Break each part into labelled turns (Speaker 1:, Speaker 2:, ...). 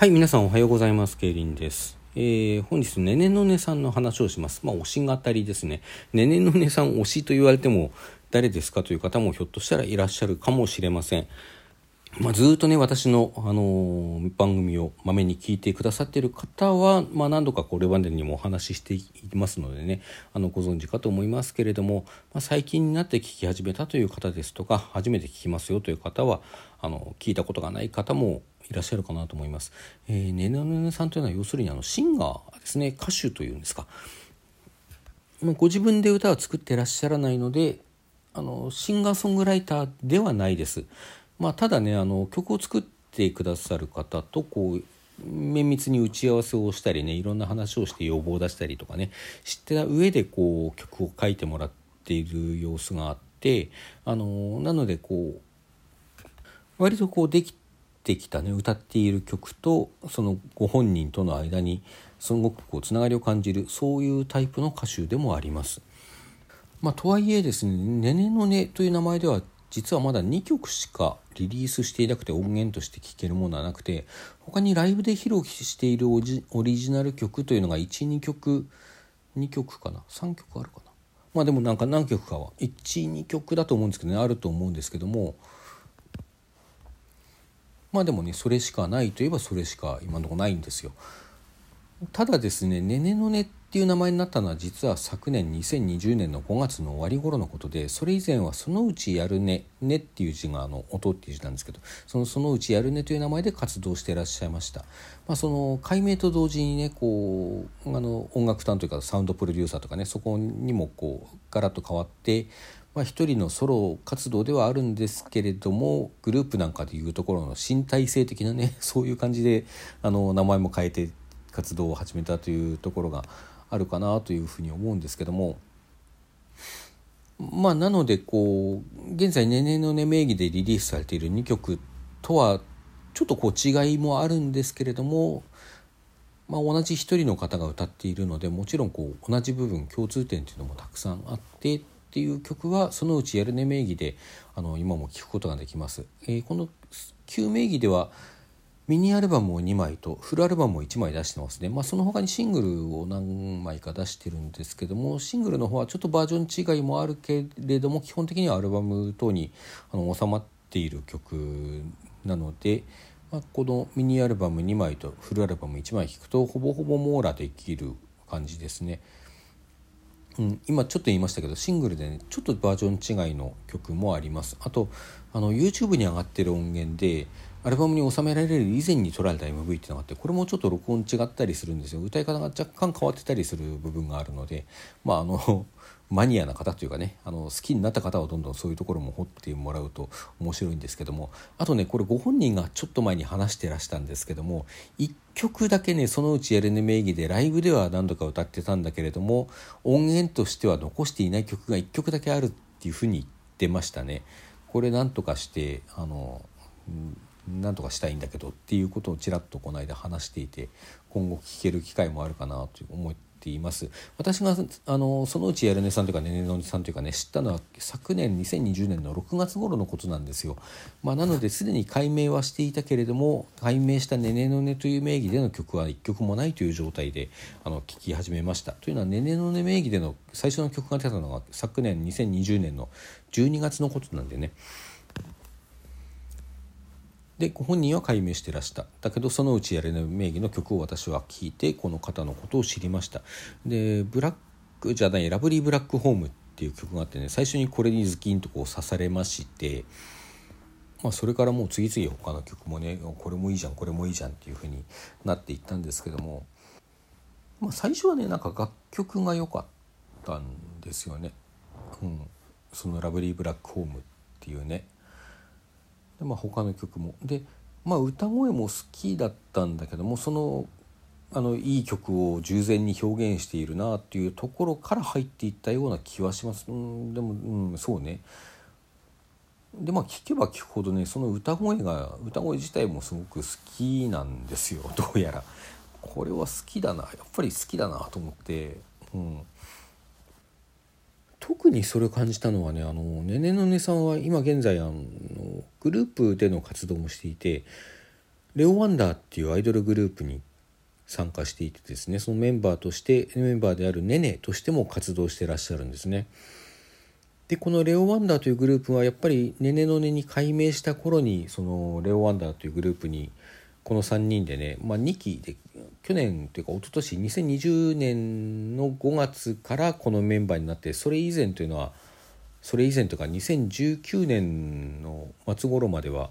Speaker 1: はい、皆さんおはようございます。ケイリンです。えー、本日、ねねのねさんの話をします。まあ、推し語りですね。ねねのねさん推しと言われても、誰ですかという方もひょっとしたらいらっしゃるかもしれません。まあ、ずっとね、私の、あのー、番組をまめに聞いてくださっている方は、まあ、何度かこれまでにもお話ししていますのでね、あの、ご存知かと思いますけれども、まあ、最近になって聞き始めたという方ですとか、初めて聞きますよという方は、あの、聞いたことがない方もいらっしゃるかなと思います。えー、ねねねさんというのは要するにあのシンガーですね歌手というんですかまご自分で歌を作ってらっしゃらないのであのシンガーソングライターではないです。まあ、ただねあの曲を作ってくださる方とこう綿密に打ち合わせをしたりねいろんな話をして要望を出したりとかね知った上でこう曲を書いてもらっている様子があってあのなのでこう割とこうできてきたね歌っている曲とそのご本人との間にすごくこうつながりを感じるそういうタイプの歌手でもあります。まあ、とはいえですね「ねねのね」という名前では実はまだ2曲しかリリースしていなくて音源として聴けるものはなくて他にライブで披露しているオリジナル曲というのが12曲2曲かな3曲あるかなまあでもなんか何曲かは12曲だと思うんですけどねあると思うんですけどもまあでもねそれしかないといえばそれしか今のところないんですよ。ただですね「ねねのね」っていう名前になったのは実は昨年2020年の5月の終わり頃のことでそれ以前は「そのうちやるね」「ね」っていう字があの「音」っていう字なんですけどその「そのうちやるね」という名前で活動していらっしゃいました、まあ、その解明と同時にねこうあの音楽担当というかサウンドプロデューサーとかねそこにもこうガラッと変わってまあ、一人のソロ活動ではあるんですけれどもグループなんかでいうところの身体性的なね そういう感じであの名前も変えて活動を始めたというところがあるかなというふうに思うんですけども。まあなのでこう現在「ねねのね」名義でリリースされている2曲とはちょっとこう違いもあるんですけれどもまあ、同じ一人の方が歌っているのでもちろんこう同じ部分共通点というのもたくさんあってっていう曲はそのうちやるね名義であの今も聴くことができます。えー、この旧名義ではミニアルバムを2枚とフルアルバムを1枚出してますね、まあ、その他にシングルを何枚か出してるんですけどもシングルの方はちょっとバージョン違いもあるけれども基本的にはアルバム等にあの収まっている曲なので、まあ、このミニアルバム2枚とフルアルバム1枚聴くとほぼほぼ網羅できる感じですね。うん、今ちょっと言いましたけどシングルでねちょっとバージョン違いの曲もあります。あとあの YouTube に上がってる音源でアルバムに収められる以前に撮られた MV っていうのがあってこれもちょっと録音違ったりするんですよ。歌い方が若干変わってたりする部分があるのでまああのマニアな方というかねあの好きになった方はどんどんそういうところも掘ってもらうと面白いんですけどもあとねこれご本人がちょっと前に話してらしたんですけども1曲だけねそのうちエレネ名義でライブでは何度か歌ってたんだけれども音源としては残していない曲が1曲だけあるっていうふうに言ってましたね。これなんとかしてあのなんとかしたいんだけどっていうことをちらっとこの間話していて今後聞ける機会もあるかなと思っています。私があのそのうちやるねさんというかねねのねさんというかね知ったのは昨年2020年の6月頃のことなんですよ、まあ、なのですでに解明はしていたけれども解明したねねのねという名義での曲は1曲もないという状態であの聴き始めました。というのはねねのね名義での最初の曲が出たのが昨年2020年の12月のことなんでね。でご本人は解明してらした。だけどそのうちやれない名義の曲を私は聴いてこの方のことを知りました。でブラックじゃないラブリーブラックホームっていう曲があってね最初にこれにズキンとこう刺されましてまあ、それからもう次々他の曲もねこれもいいじゃんこれもいいじゃんっていう風になっていったんですけども、まあ、最初はねなんか楽曲が良かったんですよね、うん、その「ラブリーブラックホーム」っていうね。で、まあ、他の曲も。で、まあ、歌声も好きだったんだけどもそのあのいい曲を従前に表現しているなっていうところから入っていったような気はします。うん、でも、うん、そうね。でまあ聞けば聞くほどねその歌声が歌声自体もすごく好きなんですよ。どうやら。これは好きだな。やっぱり好きだなと思って、うん、特にそれを感じたのはねあのねねのねさんは今現在あのグループでの活動もしていてレオ・ワンダーっていうアイドルグループに参加していてですねそのメンバーとしてメンバーであるネネとしても活動してらっしゃるんですね。でこのレオ・ワンダーというグループはやっぱりネネのネに改名した頃にそのレオ・ワンダーというグループにこの3人でね、まあ、2期で去年というか一昨年2020年の5月からこのメンバーになってそれ以前というのはそれ以前とか2019年の末頃までは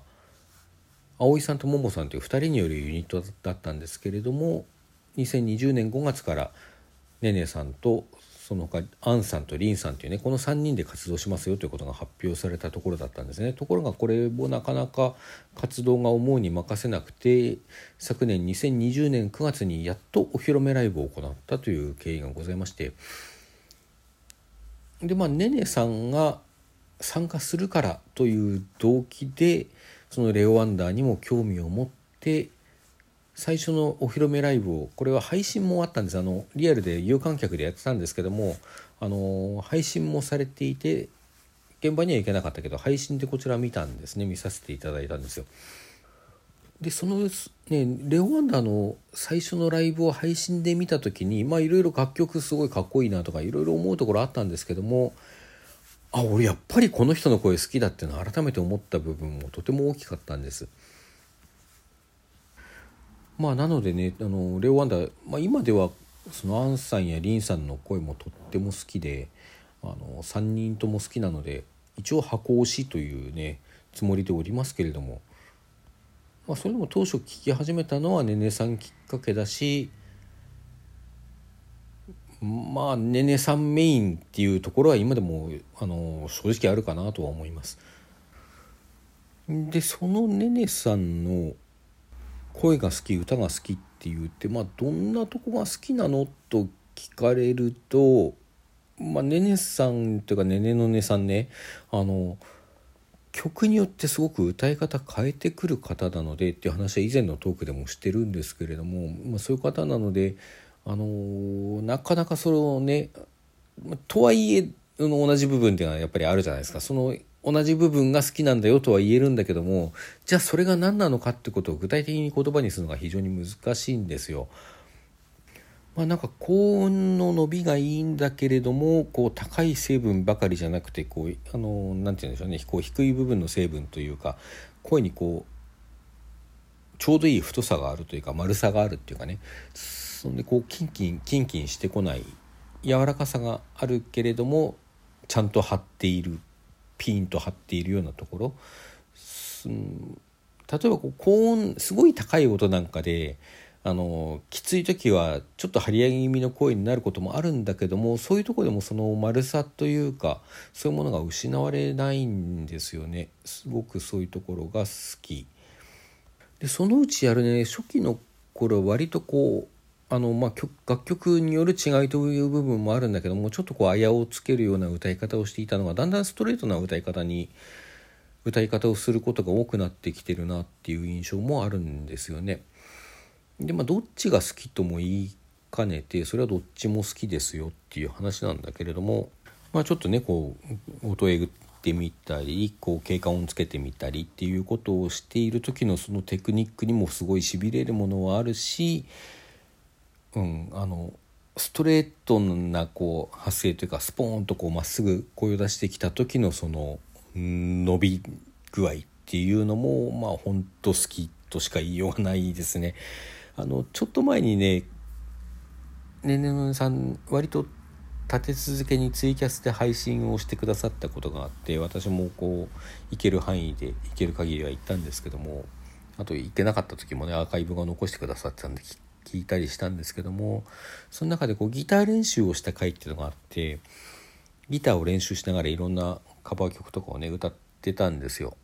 Speaker 1: 葵さんとももさんという2人によるユニットだったんですけれども2020年5月からねねさんとその他アンさんとリンさんというねこの3人で活動しますよということが発表されたところだったんですね。ところがこれもなかなか活動が思うに任せなくて昨年2020年9月にやっとお披露目ライブを行ったという経緯がございましてでまあねねさんが参加するからという動機でそのレオ・ワンダーにも興味を持って最初のお披露目ライブをこれは配信もあったんですあのリアルで有観客でやってたんですけどもあの配信もされていて現場には行けなかったけど配信でこちら見たんですね見させていただいたんですよ。でそのねレオ・ワンダーの最初のライブを配信で見た時にいろいろ楽曲すごいかっこいいなとかいろいろ思うところあったんですけどもあ俺やっぱりこの人の声好きだっていうのを改めて思った部分もとても大きかったんです。まあなのでねあのレオ・ワンダー、まあ、今ではそのアンさんやリンさんの声もとっても好きであの3人とも好きなので一応箱推しというねつもりでおりますけれども、まあ、それでも当初聞き始めたのはねねさんきっかけだしまあねねさんメインっていうところは今でもあの正直あるかなとは思います。でそのねねさんの声が好き歌が好きって言って、まあ、どんなとこが好きなのと聞かれると、まあ、ねねさんというかねねのねさんねあの曲によってすごく歌い方変えてくる方なのでっていう話は以前のトークでもしてるんですけれども、まあ、そういう方なのであのなかなかそれをねとはいえ同じ部分っていうのはやっぱりあるじゃないですかその同じ部分が好きなんだよとは言えるんだけどもじゃあそれが何なのかってことを具体的に言葉にするのが非常に難しいんですよ。まあ、なんか高音の伸びがいいんだけれどもこう高い成分ばかりじゃなくてこうあのなんて言うんでしょうね。こう低い部分の成分というか声にこうちょうどいい太さがあるというか丸さがあるっていうかね。そんでこうキンキンキンキンしてこない柔らかさがあるけれどもちゃんと張っているピンと張っているようなところ、例えばこう高音すごい高い音なんかであのきつい時はちょっと張り上げ気味の声になることもあるんだけどもそういうとこでもその丸さというかそういうものが失われないんですよねすごくそういうところが好きでそのうちやるね初期の頃割とこうあのまあ、楽曲による違いという部分もあるんだけどもちょっとこうあやをつけるような歌い方をしていたのがだんだんストレートな歌い方に歌い方をすることが多くなってきてるなっていう印象もあるんですよね。でまあどっちが好きとも言いかねてそれはどっちも好きですよっていう話なんだけれども、まあ、ちょっとねこう音えぐってみたりこう経過音つけてみたりっていうことをしている時のそのテクニックにもすごいしびれるものはあるしうん、あのストレートなこう発声というかスポーンとこうまっすぐ声を出してきた時のその伸び具合っていうのもまあ本当好きとしか言いようがないですね。あのちょっと前にねねねのさん割と立て続けにツイキャスで配信をしてくださったことがあって私もこう行ける範囲で行ける限りは行ったんですけどもあと行けなかった時もねアーカイブが残してくださってたんで聞いたりしたんですけどもその中でこうギター練習をした回っていうのがあってギターを練習しながらいろんなカバー曲とかをね歌ってたんですよ。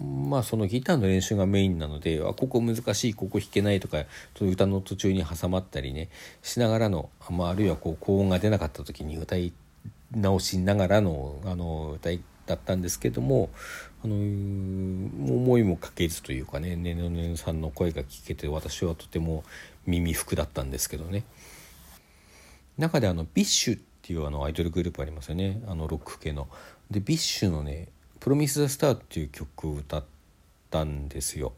Speaker 1: まあそのギターの練習がメインなのであここ難しいここ弾けないとかと歌の途中に挟まったりねしながらの、まあ、あるいはこう高音が出なかった時に歌い直しながらのあの歌いだったんですけどもあの思いもかけずというかねねのねさんの声が聞けて私はとても至福だったんですけどね中であの BiSHっていうあのアイドルグループありますよねあのロック系の。で BiSHのね「プロミス・ザ・スター」っていう曲を歌ったんですよ。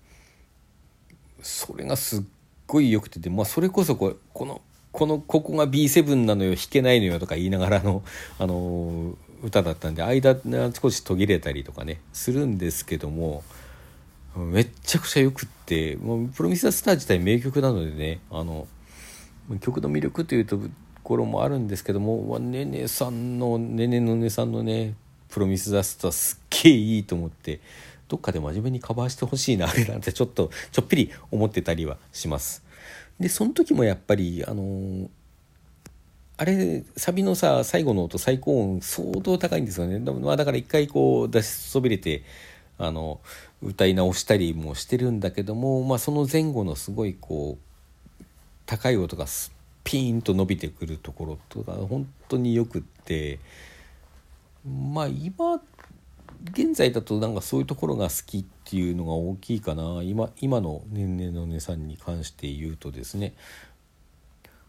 Speaker 1: それがすっごい良くてで、まあ、それこそここのこのここが B7 なのよ弾けないのよとか言いながらの あの歌だったんで間少し途切れたりとかねするんですけどもめっちゃくちゃよくってもうプロミス・ザスター自体名曲なのでねあの曲の魅力というところもあるんですけどもねねさんのねねのねさんのねプロミス・ザ・スターすっげえいいと思ってどっかで真面目にカバーしてほしいなあれなんてちょっとちょっぴり思ってたりはします。でその時もやっぱりあのあれサビのさ最後の音最高音相当高いんですよね、まあ、だから一回こう出しそびれてあの歌い直したりもしてるんだけども、まあ、その前後のすごいこう高い音がピーンと伸びてくるところとか本当によくってまあ今現在だとなんかそういうところが好きっていうのが大きいかな。今今の年齢の値さんに関して言うとですね。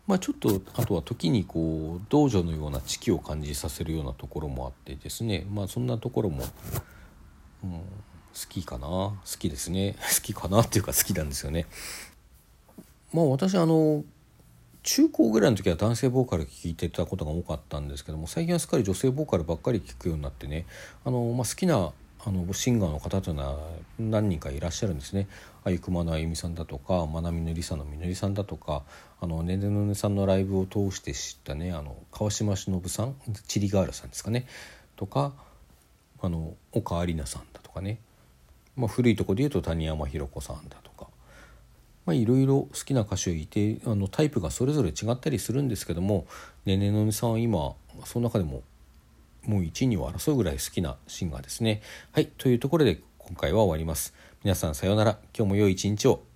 Speaker 1: まあちょっとあとは時にこう道場のような知気を感じさせるようなところもあってですね。まあそんなところも、うん、好きかな。好きですね。好きかなっていうか好きなんですよね。まあ私あの中高ぐらいの時は男性ボーカル聴いてたことが多かったんですけども最近はすっかり女性ボーカルばっかり聴くようになってねあの、まあ、好きなあのシンガーの方というのは何人かいらっしゃるんですね。あゆくまのあゆみさんだとかまなみのりさのみのりさんだとかあのねねのねさんのライブを通して知ったねあの川島忍さんチリガールさんですかね。とかあの岡有里奈さんだとかね、まあ、古いとこで言うと谷山ひろ子さんだとか。いろいろ好きな歌手いてあのタイプがそれぞれ違ったりするんですけどもねねのみさんは今その中でももう1位には争うぐらい好きなシンガーですね。はいというところで今回は終わります。皆さんさようなら今日も良い一日を